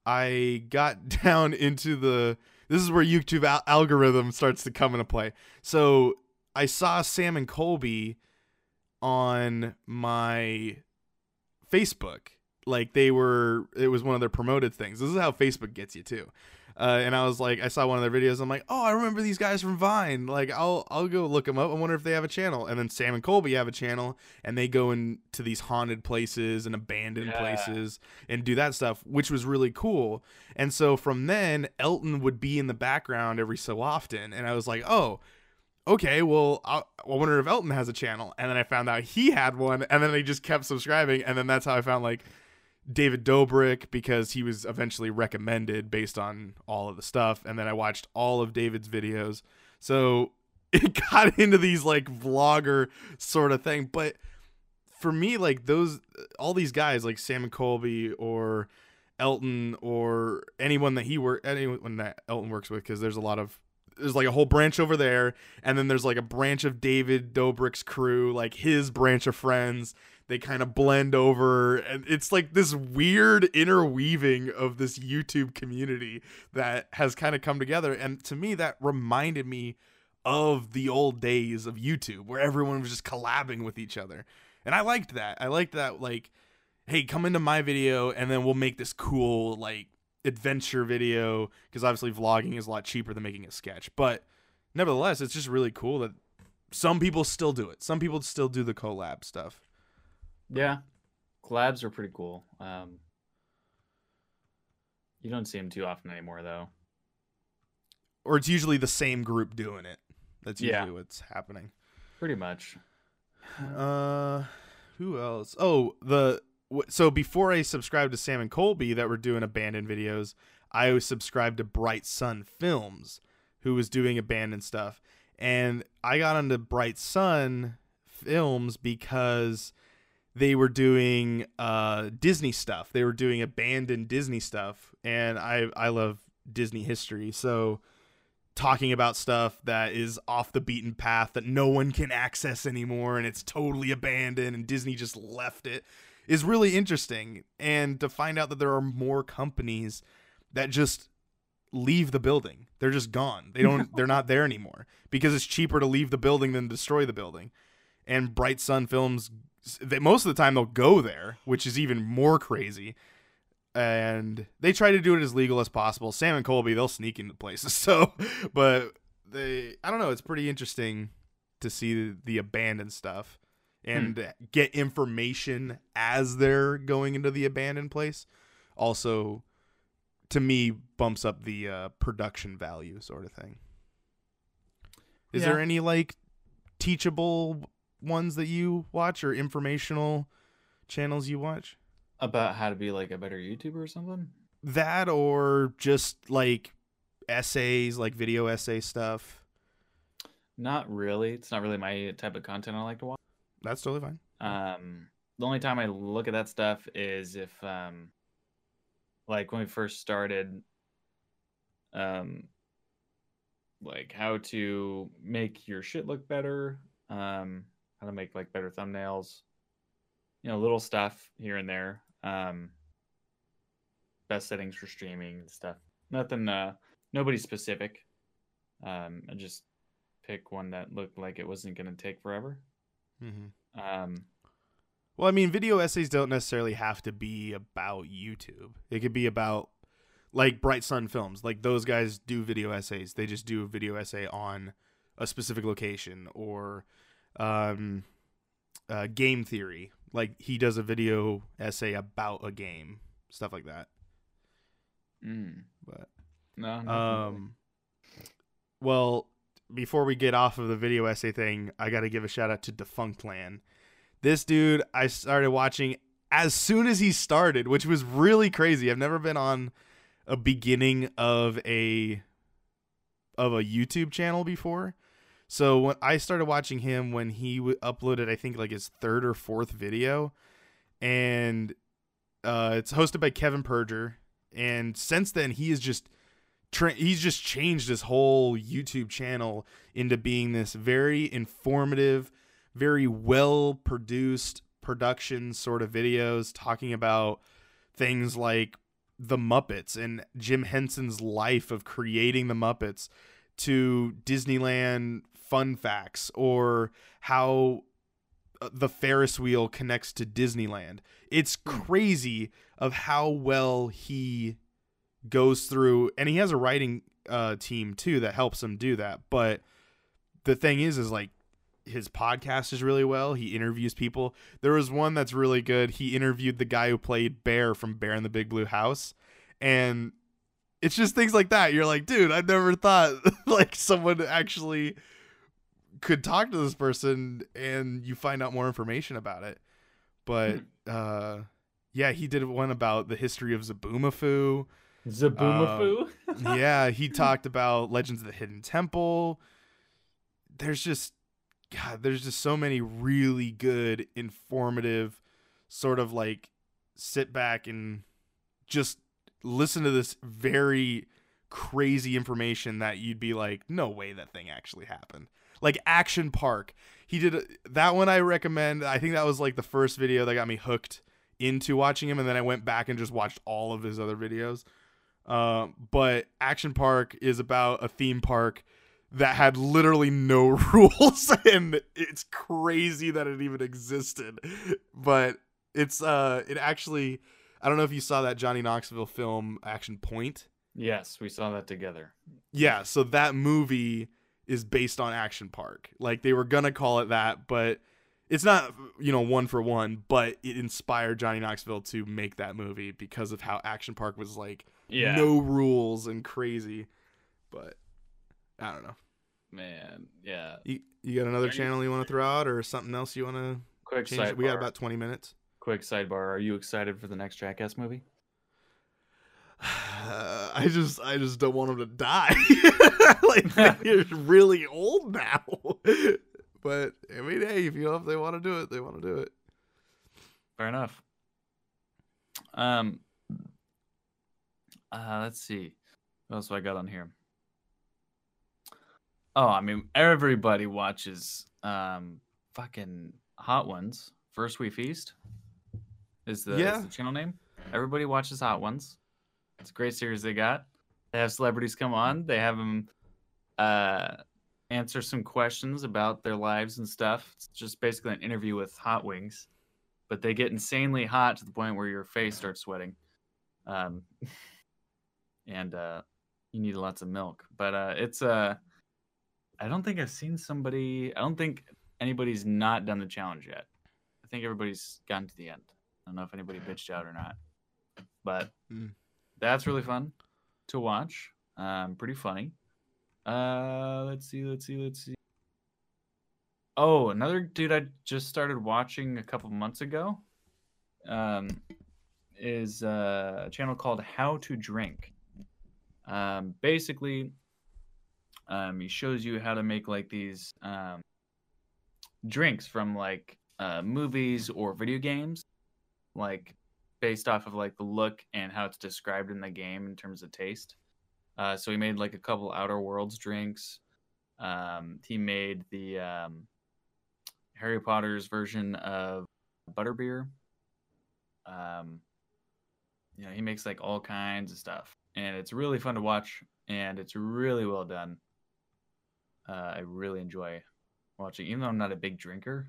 I got down into the. This is where YouTube al- algorithm starts to come into play. So I saw Sam and Colby on my Facebook. Like they were, it was one of their promoted things. This is how Facebook gets you too. Uh, and I was like, I saw one of their videos. I'm like, oh, I remember these guys from Vine. Like, I'll I'll go look them up. I wonder if they have a channel. And then Sam and Colby have a channel, and they go into these haunted places and abandoned Yeah. places and do that stuff, which was really cool. And so from then, Elton would be in the background every so often, and I was like, oh, okay, well, I, I wonder if Elton has a channel. And then I found out he had one, and then I just kept subscribing, and then that's how I found like David Dobrik because he was eventually recommended based on all of the stuff, and then I watched all of David's videos. So it got into these like vlogger sort of thing, but for me, like those, all these guys like Sam and Colby or Elton or anyone that he work anyone that Elton works with, because there's a lot of there's like a whole branch over there, and then there's like a branch of David Dobrik's crew, like his branch of friends. They kind of blend over, and it's like this weird interweaving of this YouTube community that has kind of come together. And to me, that reminded me of the old days of YouTube, where everyone was just collabing with each other, and I liked that. I liked that, like, hey, come into my video, and then we'll make this cool like adventure video because obviously vlogging is a lot cheaper than making a sketch but nevertheless it's just really cool that some people still do it some people still do the collab stuff Yeah, collabs are pretty cool. Um, you don't see them too often anymore, though. or it's usually the same group doing it that's usually Yeah. what's happening Pretty much. uh who else oh the so before i subscribed to sam and colby that were doing abandoned videos i was subscribed to bright sun films who was doing abandoned stuff. And i got onto bright sun films because they were doing uh disney stuff. They were doing abandoned disney stuff. And i i love disney history. So talking about stuff that is off the beaten path that no one can access anymore and it's totally abandoned and Disney just left it is really interesting and to find out that there are more companies that just leave the building they're just gone they don't they're not there anymore because it's cheaper to leave the building than destroy the building and bright sun films they, most of the time they'll go there, which is even more crazy. And they try to do it as legal as possible. Sam and Colby, they'll sneak into places. So, but they, I don't know. It's pretty interesting to see the, the abandoned stuff and hmm. get information as they're going into the abandoned place. Also, to me, bumps up the uh, production value, sort of thing. Is yeah. there any like teachable ones that you watch or informational channels you watch? About how to be like a better YouTuber or something? That or just like essays, like video essay stuff. Not really. It's not really my type of content I like to watch. That's totally fine. Um the only time I look at that stuff is if um like when we first started um like how to make your shit look better um how to make like better thumbnails you know little stuff here and there um best settings for streaming and stuff. Nothing uh nobody specific. Um i just pick one that looked like it wasn't going to take forever mm-hmm. um well i mean video essays don't necessarily have to be about youtube it could be about like bright sun films like those guys do video essays they just do a video essay on a specific location or um, uh, game theory. Like he does a video essay about a game, stuff like that. Mm. But no. Um. Well, before we get off of the video essay thing, I got to give a shout out to Defunctland. This dude, I started watching as soon as he started, which was really crazy. I've never been on a beginning of a of a YouTube channel before. So when I started watching him when he w- uploaded, I think like his third or fourth video, and uh, it's hosted by Kevin Perjurer And since then, he is just tra- he's just changed his whole YouTube channel into being this very informative, very well produced production sort of videos talking about things like the Muppets and Jim Henson's life of creating the Muppets to Disneyland fun facts or how uh, the Ferris wheel connects to Disneyland. It's hmm. crazy of how well he goes through and he has a writing uh, team too that helps him do that. But the thing is is like his podcast is really well. He interviews people. There was one that's really good. He interviewed the guy who played Bear from Bear in the Big Blue House and it's just things like that. You're like, dude, I never thought like someone actually could talk to this person and you find out more information about it. But hmm. uh yeah, he did one about the history of Zoboomafoo. Zoboomafoo? Uh, yeah, he talked about Legends of the Hidden Temple. There's just God, there's just so many really good, informative, sort of like sit back and just listen to this very crazy information that you'd be like, no way that thing actually happened like Action Park. He did that one. I recommend. I think that was like the first video that got me hooked into watching him, and then I went back and just watched all of his other videos. Uh, but Action Park is about a theme park that had literally no rules, and it's crazy that it even existed. But it's uh, it actually. I don't know if you saw that Johnny Knoxville film Action Point. Yes, we saw that together. Yeah, so that movie is based on Action Park. Like they were gonna call it that, but it's not you know one for one. But it inspired Johnny Knoxville to make that movie because of how Action Park was like yeah. no rules and crazy. But I don't know. Man, yeah. You, you got another channel you want to throw out, or something else you want to quick change? Sidebar. We got about twenty minutes. Quick sidebar: Are you excited for the next Jackass movie? I just I just don't want him to die. like you're really old now. But I mean, hey, if you know if they want to do it, they want to do it. Fair enough. Um. Uh, let's see. What else I got on here? Oh, I mean, everybody watches um fucking Hot Ones. First We Feast is the, yeah. is the channel name. Everybody watches Hot Ones. It's a great series they got. They have celebrities come on. They have them uh, answer some questions about their lives and stuff. It's just basically an interview with hot wings, but they get insanely hot to the point where your face starts sweating, um, and uh, you need lots of milk. But uh, it's uh, I don't think I've seen somebody. I don't think anybody's not done the challenge yet. I think everybody's gotten to the end. I don't know if anybody bitched out or not, but Mm. that's really fun to watch. Um, pretty funny. Uh, let's see, let's see, let's see. Oh, another dude I just started watching a couple months ago. Um, is uh, a channel called How to Drink. Um, basically, um, he shows you how to make like these um, drinks from like uh, movies or video games, like based off of like the look and how it's described in the game in terms of taste. Uh, so he made like a couple Outer Worlds drinks. Um, he made the um, Harry Potter's version of butterbeer. Um, you know, he makes like all kinds of stuff, and it's really fun to watch, and it's really well done. Uh, I really enjoy watching, even though I'm not a big drinker.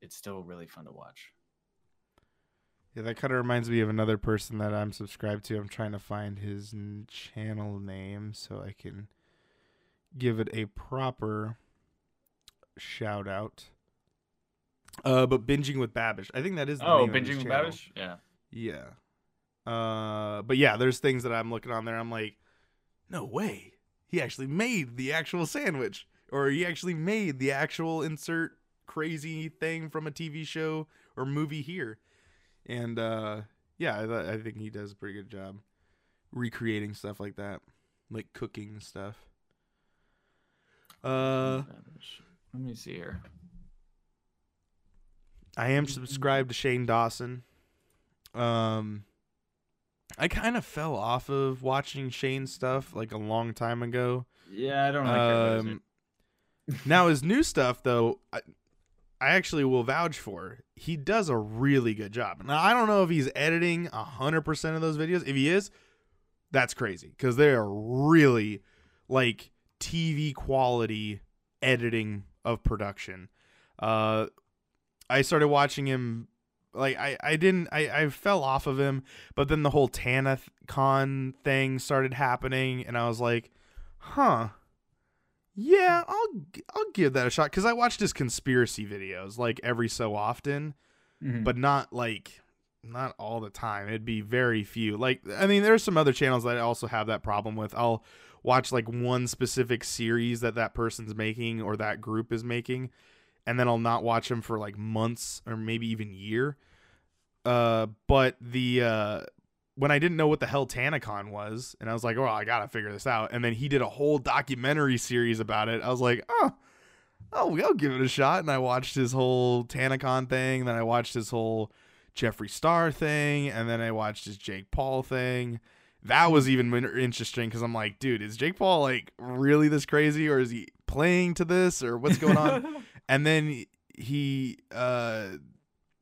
It's still really fun to watch. Yeah, that kind of reminds me of another person that I'm subscribed to. I'm trying to find his n- channel name so I can give it a proper shout out. Uh, but binging with Babish, I think that is the Oh, name of his binging with channel. Babish, yeah. Yeah. Uh, but yeah, there's things that I'm looking on there. I'm like, no way. He actually made the actual sandwich, or he actually made the actual insert crazy thing from a TV show or movie here. And uh, yeah, I, th- I think he does a pretty good job recreating stuff like that, like cooking stuff. Uh, Let me see here. I am subscribed to Shane Dawson. Um, I kind of fell off of watching Shane stuff like a long time ago. Yeah, I don't about Um, now his new stuff though, I, I actually will vouch for. He does a really good job. Now I don't know if he's editing hundred percent of those videos. If he is, that's crazy because they are really like TV quality editing of production. Uh, I started watching him. Like I, I didn't I, I fell off of him, but then the whole TanaCon thing started happening, and I was like, huh, yeah, I'll I'll give that a shot because I watched his conspiracy videos like every so often, Mhm. but not like not all the time. It'd be very few. Like I mean, there's some other channels that I also have that problem with. I'll watch like one specific series that that person's making or that group is making, and then I'll not watch them for like months or maybe even year. Uh, but the uh when I didn't know what the hell TanaCon was, and I was like, "Oh, I gotta figure this out." And then he did a whole documentary series about it. I was like, "Oh, oh, I'll give it a shot." And I watched his whole TanaCon thing. Then I watched his whole Jeffree Star thing, and then I watched his Jake Paul thing. That was even interesting because I'm like, dude, is Jake Paul like really this crazy, or is he playing to this, or what's going on? and then he uh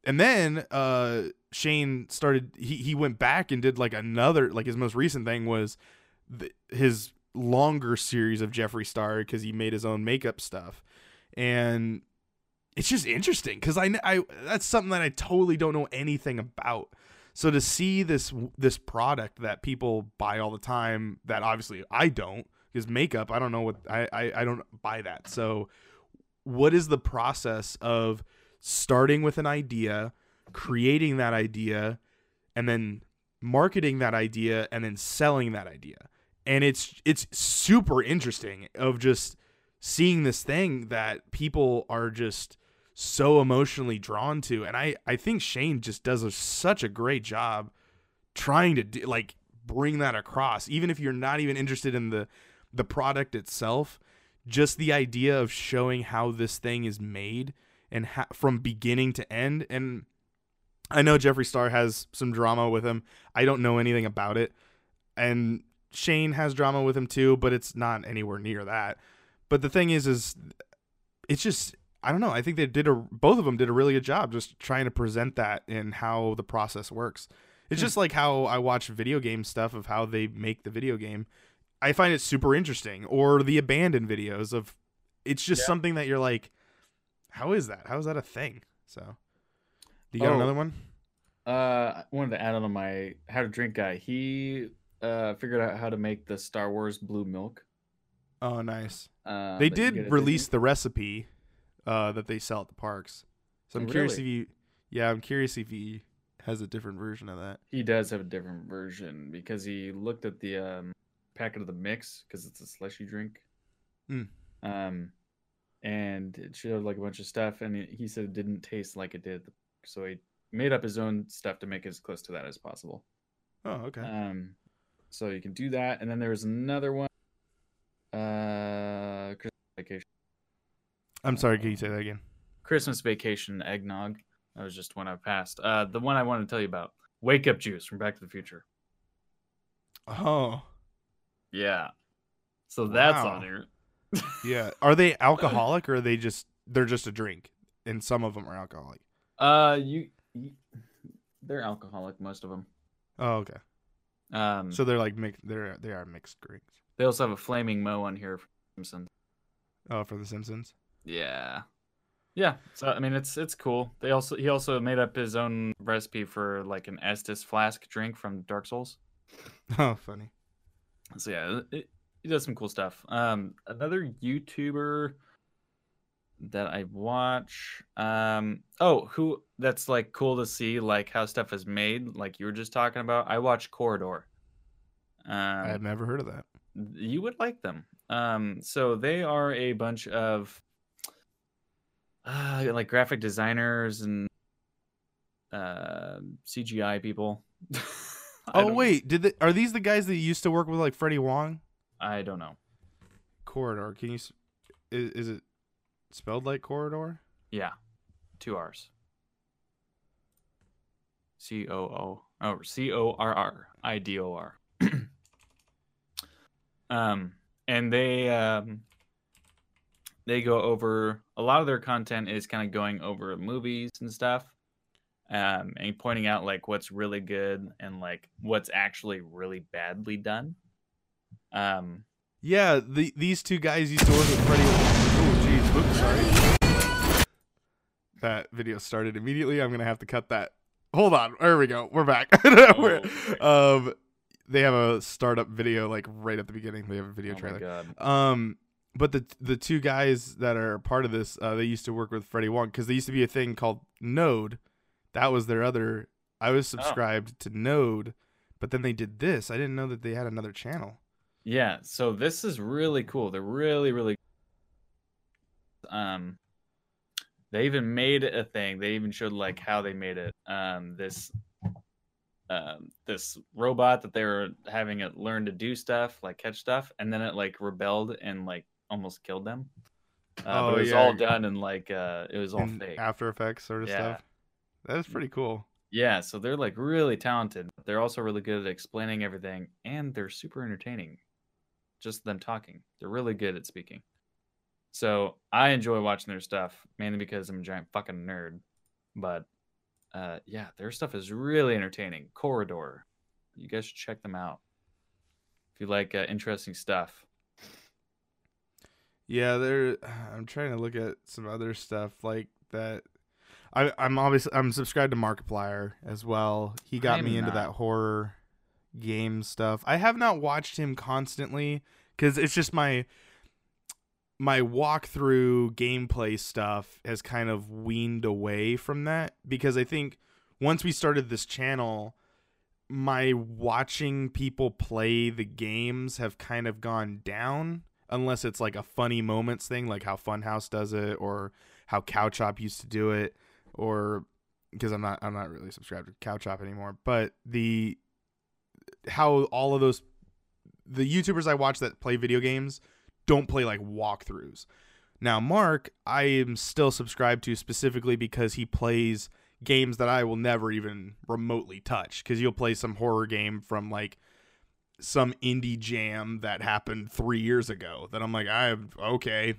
and then uh Shane started he he went back and did like another like his most recent thing was th- his longer series of Jeffree Star cuz he made his own makeup stuff. And it's just interesting cuz I, I that's something that I totally don't know anything about. So to see this this product that people buy all the time that obviously I don't because makeup I don't know what I, I I don't buy that. So what is the process of starting with an idea, creating that idea, and then marketing that idea and then selling that idea? And it's it's super interesting of just seeing this thing that people are just so emotionally drawn to. And I I think Shane just does a, such a great job trying to do, like bring that across. Even if you're not even interested in the the product itself just the idea of showing how this thing is made and ha- from beginning to end. And I know Jeffree Star has some drama with him. I don't know anything about it. And Shane has drama with him too, but it's not anywhere near that. But the thing is is it's just I don't know. I think they did a both of them did a really good job just trying to present that and how the process works. It's Hmm. just like how I watch video game stuff of how they make the video game. I find it super interesting. Or the abandoned videos of it's just Yeah. something that you're like, how is that? How is that a thing? So, do you got Oh. another one? Uh, I wanted to add on to my how to drink guy. He uh figured out how to make the Star Wars blue milk. Oh, nice. Uh, they that you get did release the recipe uh, that they sell at the parks. So Oh, I'm curious if you, yeah, I'm curious if he has a different version of that. He does have a different version because he looked at the um packet of the mix because it's a slushy drink. Mm. Um, and it showed like a bunch of stuff, and he- he said it didn't taste like it did. So he made up his own stuff to make it as close to that as possible. Oh, okay. Um, so you can do that, and then there was another one. Uh, Christmas vacation. I'm sorry. Can you say that again? Christmas vacation eggnog. That was just one I passed. Uh, the one I wanted to tell you about. Wake up juice from Back to the Future. Oh, Yeah. So that's Wow. on here. yeah. Are they alcoholic or are they just they're just a drink? And some of them are alcoholic. Uh, you, you, they're alcoholic, most of them. Oh, okay. Um, So they're like mixed. They're they are mixed drinks. they also have a flaming moe on here from Simpsons. Oh, for The Simpsons. Yeah. Yeah. So I mean it's it's cool. They also he also made up his own recipe for like an Estus flask drink from Dark Souls. Oh, funny. So yeah, it, he does some cool stuff. Um another YouTuber that I watch um oh, who that's like cool to see like how stuff is made like you were just talking about. I watch Corridor. Um I have never heard of that. you would like them. Um, so they are a bunch of uh, like graphic designers and uh, CGI people. Oh wait, did they, are these the guys that used to work with like Freddie Wong? I don't know. Corridor. Can you? s- Is, is it spelled like corridor? Yeah, two R's. C O O oh C O R R I D O R. Um, and they um they go over a lot of their content is kind of going over movies and stuff, um, and pointing out like what's really good and like what's actually really badly done. Um, Yeah, the, these two guys used to work with Freddie. Oh. Oops, sorry. That video started immediately. I'm gonna have to cut that. Hold on. There we go. We're back. We're- um, they have a startup video like right at the beginning. They have a video oh trailer. Um, but the the two guys that are part of this, uh, they used to work with Freddie Wong because there used to be a thing called Node. That was their other. I was subscribed to Node, but then they did this. I didn't know that they had another channel. Yeah, so this is really cool. They're really, really um they even made a thing. They even showed like how they made it. Um this um this robot that they were having it learn to do stuff, like catch stuff, and then it like rebelled and like almost killed them. Uh, but Oh, it was yeah. all done in like uh it was all in fake. After Effects sort of Yeah. stuff. That is pretty cool. Yeah, so they're like really talented. They're also really good at explaining everything and they're super entertaining. Just them talking. They're really good at speaking. So I enjoy watching their stuff mainly because I'm a giant fucking nerd. But uh yeah, their stuff is really entertaining. Corridor. You guys should check them out. If you like uh, interesting stuff. Yeah, there. I'm trying to look at some other stuff like that. I, I'm obviously I'm subscribed to Markiplier as well. He got I'm me into not. that horror game stuff. I have not watched him constantly because it's just my my walkthrough gameplay stuff has kind of weaned away from that because I think once we started this channel, my watching people play the games have kind of gone down unless it's like a funny moments thing like how Funhaus does it or how Cow Chop used to do it or because I'm not I'm not really subscribed to Cow Chop anymore but the how all of those the YouTubers I watch that play video games don't play like walkthroughs. Now Mark, I am still subscribed to specifically because he plays games that I will never even remotely touch cuz you'll play some horror game from like some indie jam that happened 3 years ago that I'm like I okay,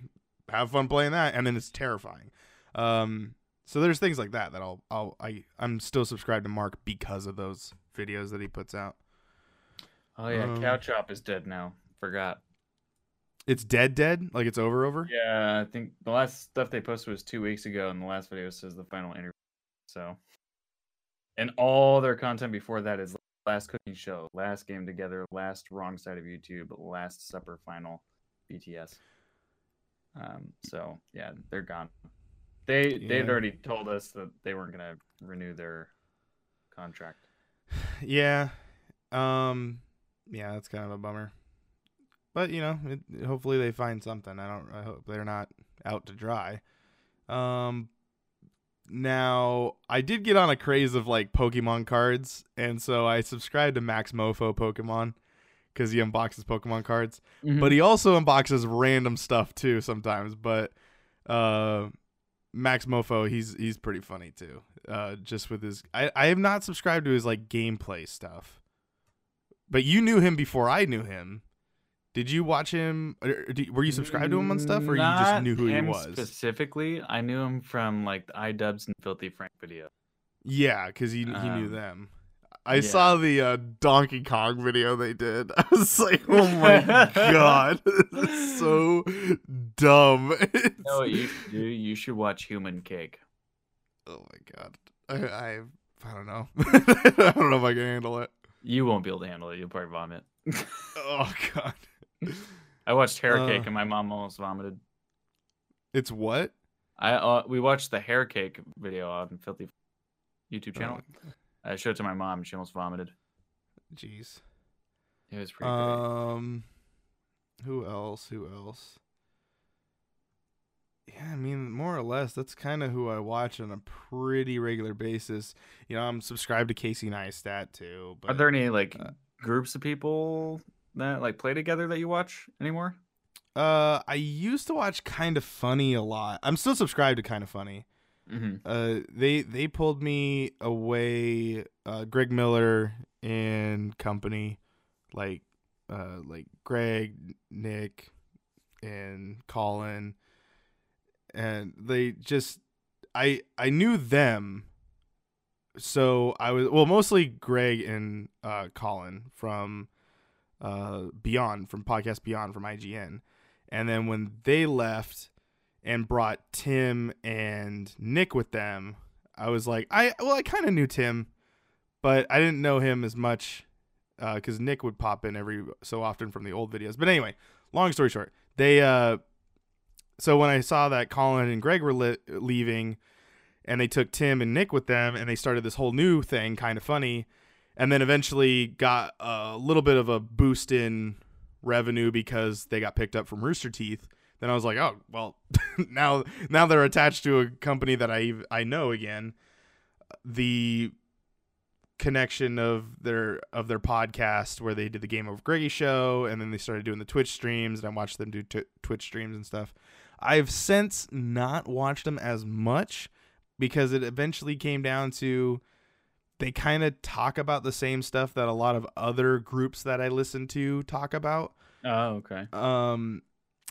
have fun playing that and then it's terrifying. Um so there's things like that that I'll I'll I I'm still subscribed to Mark because of those videos that he puts out. Oh yeah, Um, Cow Chop is dead now. Forgot. It's dead, dead. Like it's over, over. Yeah, I think the last stuff they posted was two weeks ago, and the last video says the final interview. So, and all their content before that is last cooking show, last game together, last wrong side of YouTube, last supper final, BTS. Um, so yeah, they're gone. They Yeah. they'd already told us that they weren't gonna renew their contract. Yeah. Um. Yeah, that's kind of a bummer. But you know, it, hopefully they find something. I don't. I hope they're not out to dry. Um. Now I did get on a craze of like Pokemon cards, and so I subscribed to Max Mofo Pokemon because he unboxes Pokemon cards. But he also unboxes random stuff too sometimes. But uh, Max Mofo, he's he's pretty funny too. Uh, just with his, I I have not subscribed to his like gameplay stuff. But you knew him before I knew him. Did you watch him? Or, or did- were you subscribed to him on stuff, or you just knew who he was? specifically. I knew him from like the iDubbbz and Filthy Frank video. Yeah, because he he knew Um, them. I yeah. saw the uh, Donkey Kong video they did. I was like, oh my god, so dumb. You know what you should do? You should watch Human Cake. Oh my god. I I, I don't know. I don't know if I can handle it. You won't be able to handle it. You'll probably vomit. Oh god. I watched Hair Uh. Cake and my mom almost vomited. It's what? I uh, we watched the Hair Cake video on Filthy YouTube channel. Oh, I showed it to my mom. and She almost vomited. Jeez. It was pretty. Um who else? Who else? Yeah, I mean, more or less, that's kind of who I watch on a pretty regular basis. You know, I'm subscribed to Casey Neistat too. But Are there any like uh, groups of people that like play together that you watch anymore? Uh, I used to watch Kind of Funny a lot. I'm still subscribed to Kind of Funny. Mm-hmm. Uh, they they pulled me away. Uh, Greg Miller and company, like, uh, like Greg, Nick, and Colin, and they just, I I knew them. So I was well, mostly Greg and uh, Colin from uh, Beyond from podcast Beyond from IGN, and then when they left and brought Tim and Nick with them, I was like, I well, I kind of knew Tim, but I didn't know him as much because Nick would pop in every so often from the old videos. But anyway, long story short, they uh, so when I saw that Colin and Greg were leaving, and they took Tim and Nick with them, and they started this whole new thing, kind of funny, and then eventually got a little bit of a boost in revenue because they got picked up from Rooster Teeth then I was like, oh well, now now they're attached to a company that I I know again. The connection of their of their podcast where they did the Game Over Greggy show, and then they started doing the Twitch streams, and I watched them do t- Twitch streams and stuff. I've since not watched them as much because it eventually came down to they kind of talk about the same stuff that a lot of other groups that I listen to talk about. Oh, okay. um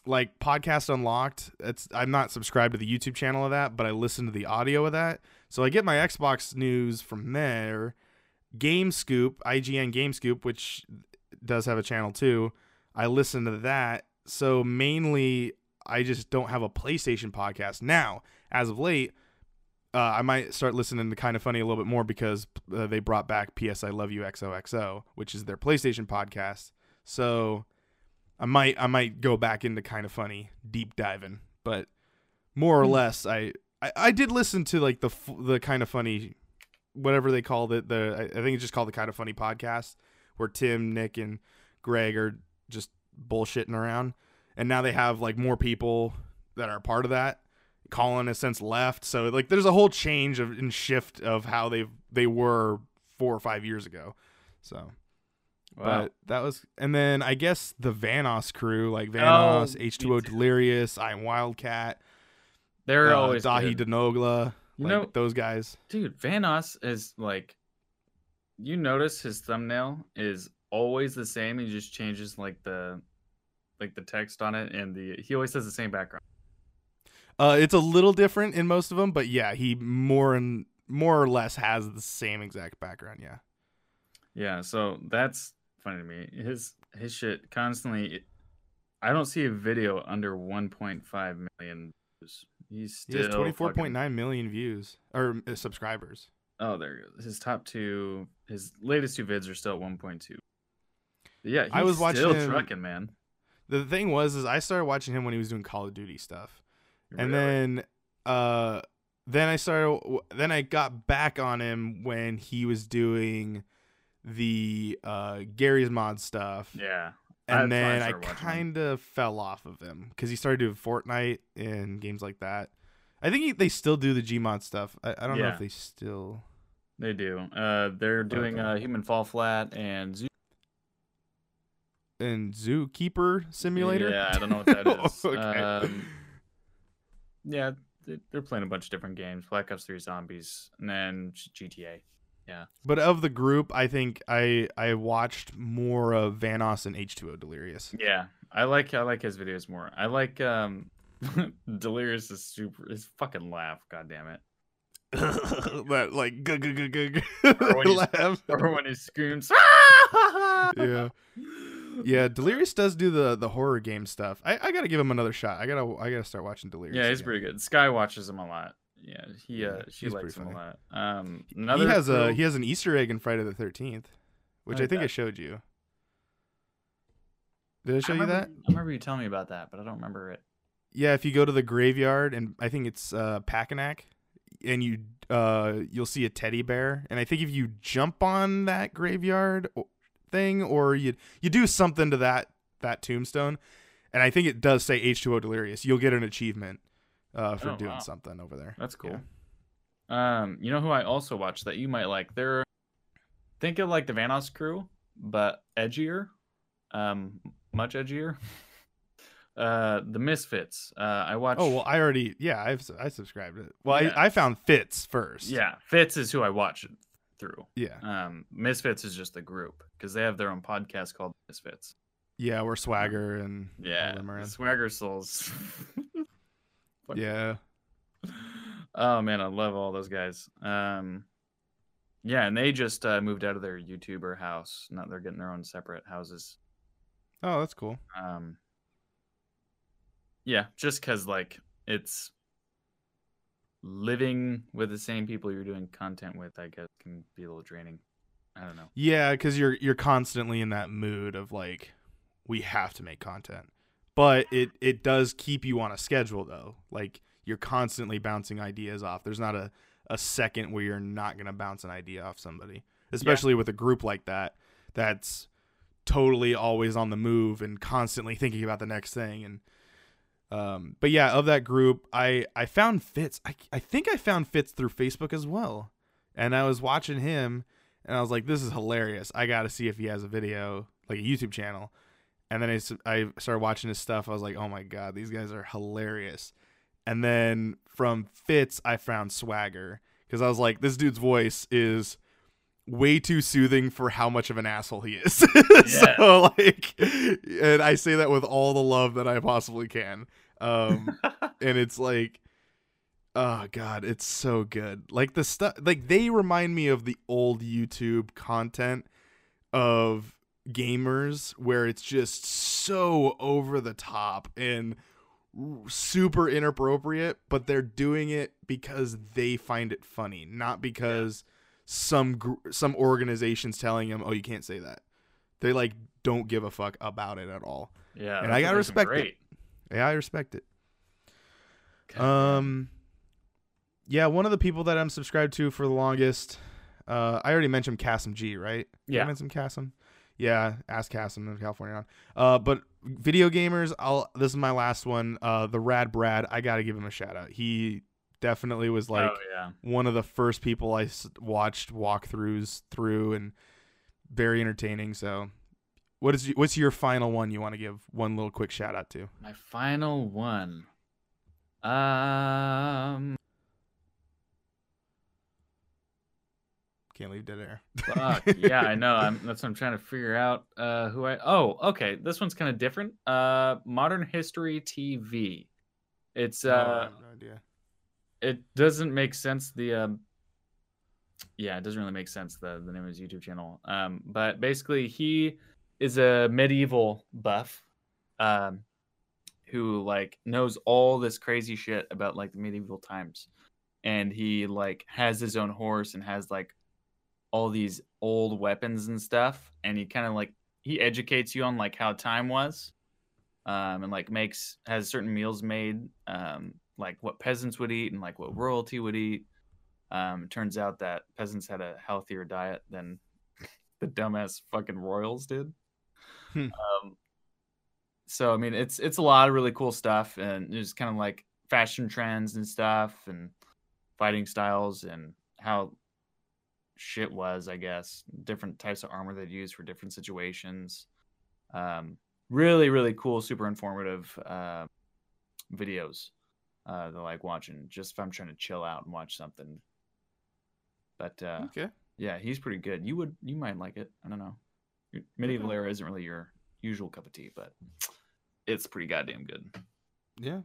like podcast unlocked it's i'm not subscribed to the youtube channel of that but i listen to the audio of that. So i get my xbox news from there. Game scoop ign game scoop which does have a channel too i listen to that. So mainly i just don't have a playstation podcast. Now as of late uh, I might start listening to kind of funny a little bit more because uh, they brought back PS I Love You XOXO, which is their PlayStation podcast. So I might I might go back into kind of funny deep diving, but more or Hmm. less I, I I did listen to like the the kind of funny whatever they called it the I I think it's just called the kind of funny podcast where Tim, Nick, and Greg are just bullshitting around, and now they have like more people that are part of that. Colin has since left, so like there's a whole change of and shift of how they they were four or five years ago. So Wow. but that was, and then I guess the Vanoss crew, like Vanoss, Oh, H2O. Delirious, I'm Wildcat, They're uh, always Daithi good. De Nogla, You like know- those guys. Dude, Vanoss is like you notice his thumbnail is always the same. He just changes like the like the text on it and the he always has the same background. Uh, it's a little different in most of them, but yeah, he more and more or less has the same exact background. Yeah, Yeah, so that's funny to me. His his shit constantly. I don't see a video under 1.5 million views. He's He still four point fucking- nine million views or uh, subscribers. Oh, there he goes. His top two, his latest two vids are still at 1.2. But yeah, he's I was watching still him- trucking, man. The thing was, is I started watching him when he was doing Call of Duty stuff, and Really. then, uh, then I started. Then I got back on him when he was doing the uh Garry's Mod stuff, yeah, and when then I started watching him. kind of fell off of him because he started doing Fortnite and games like that. I think he, they still do the Gmod stuff. I, I don't know if they still. they do. Uh, they're doing Okay. uh, Human Fall Flat and Zoo. And Zookeeper Simulator. Yeah, I don't know what that is. Okay. um, yeah, they- they're playing a bunch of different games: Black Ops Three Zombies, and then G- GTA. But of the group, I think I I watched more of Vanoss and H2O Delirious. Yeah, I like I like his videos more. I like um, Delirious is super. His fucking laugh. God damn it. that like gug, gug, gug, gug, Or when he's- laugh. Or when he screams. yeah, yeah. Delirious does do the the horror game stuff. I, I gotta give him another shot. I gotta I gotta start watching Delirious. Yeah, he's again. pretty good. Sky watches him a lot. Yeah, he Yeah, uh she likes him a lot. Um, He another has a he has an Easter egg in Friday the Thirteenth, which Oh, I think I showed you. Did I show I you that? I remember you telling me about that, but I don't remember it. Yeah, if you go to the graveyard and I think it's uh Packanack and you uh you'll see a teddy bear and I think if you jump on that graveyard thing or you you do something to that that tombstone and I think it does say H2O Delirious, you'll get an achievement uh for Oh, doing wow. something over there. That's cool. Yeah. Um, you know who I also watched that you might like? They're think of like the Vanoss crew, but edgier, um, much edgier. Uh, the Misfits. Uh, I watched. Oh, well I already yeah, I've s- I subscribed it. Well, Yeah. I I found Fitz first. yeah, Fitz is who I watched through. Yeah. Um, Misfits is just the group because they have their own podcast called Misfits. Yeah, we're Swagger and Yeah. Swagger Souls. Yeah. Oh man, I love all those guys. Um, yeah, and they just uh, moved out of their YouTuber house. Now they're getting their own separate houses. Oh, that's cool. Um, yeah, just because like it's living with the same people you're doing content with, I guess, can be a little draining. I don't know. Yeah, because you're you're constantly in that mood of like, we have to make content, but it it does keep you on a schedule though. Like you're constantly bouncing ideas off. There's not a a second where you're not gonna bounce an idea off somebody, especially with a group like that. That's totally always on the move and constantly thinking about the next thing and. Um, but yeah, of that group, I I found Fitz. I I think I found Fitz through Facebook as well, and I was watching him, and I was like, "This is hilarious! I got to see if he has a video, like a YouTube channel." And then I, I started watching his stuff. I was like, "Oh my god, these guys are hilarious!" And then from Fitz, I found Swagger because I was like, "This dude's voice is way too soothing for how much of an asshole he is." so like, and I say that with all the love that I possibly can. Um, and it's like oh god it's so good. Like the stuff like they remind me of the old youtube content of gamers where it's just so over the top and super inappropriate but they're doing it because they find it funny not because some gr- some organization's telling them oh you can't say that. They like don't give a fuck about it at all. Yeah, And I gotta what makes them respect it. yeah i respect it. God um, yeah, one of the people that I'm subscribed to for the longest, uh, I already mentioned Kassem G, right? Did I Yeah. mention Kassem. Yeah, ask Kassem in California. On. Uh, but video gamers, I'll. This is my last one. Uh, the Rad Brad, I gotta give him a shout out. He definitely was like oh yeah, one of the first people I s- watched walkthroughs through, and very entertaining. So, what is what's your final one you want to give one little quick shout out to? my final one. Um, Can't leave dead air. fuck yeah, I know. I'm, that's what I'm trying to figure out. Uh, who I? Oh, okay. This one's kind of different. Uh, Modern History TV. It's uh, have no idea. it doesn't make sense. The um, yeah, it doesn't really make sense. The the name of his YouTube channel. Um, but basically he is a medieval buff, um, who like knows all this crazy shit about like the medieval times, and he like has his own horse and has like all these old weapons and stuff, and he kind of like he educates you on like how time was, um, and like makes has certain meals made, um, like what peasants would eat and like what royalty would eat. Um, it turns out that peasants had a healthier diet than the dumbass fucking royals did. Hmm. Um, so I mean, it's it's a lot of really cool stuff, and just kind of like fashion trends and stuff, and fighting styles, and how shit was, I guess, different types of armor they'd use for different situations. Um, really, really cool, super informative uh, videos uh, that I like watching. Just if I'm trying to chill out and watch something. But uh, Okay. yeah, he's pretty good. You would, you might like it. I don't know. Medieval era isn't really your usual cup of tea, but it's pretty goddamn good. Yeah.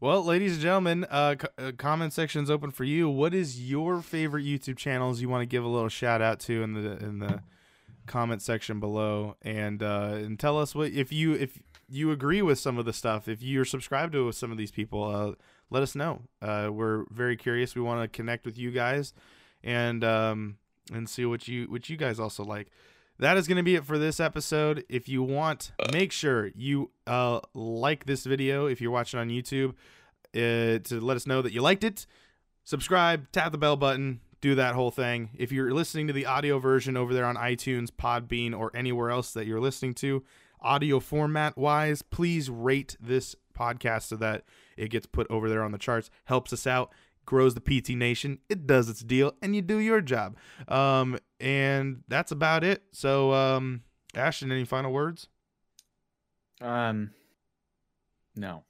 Well, ladies and gentlemen, uh, co- uh, comment section's open for you. What is your favorite YouTube channels you want to give a little shout out to in the in the comment section below, and uh, and tell us what if you if you agree with some of the stuff, if you're subscribed to some of these people, uh, let us know. Uh, we're very curious. We want to connect with you guys, and um, and see what you what you guys also like. That is going to be it for this episode. If you want, make sure you uh, like this video if you're watching on YouTube uh, to let us know that you liked it. Subscribe, tap the bell button, do that whole thing. If you're listening to the audio version over there on iTunes, Podbean, or anywhere else that you're listening to, audio format wise, please rate this podcast so that it gets put over there on the charts. Helps us out, grows the PT Nation. It does its deal, and you do your job. Um, and that's about it. So, um, Ashton, any final words? Um, no.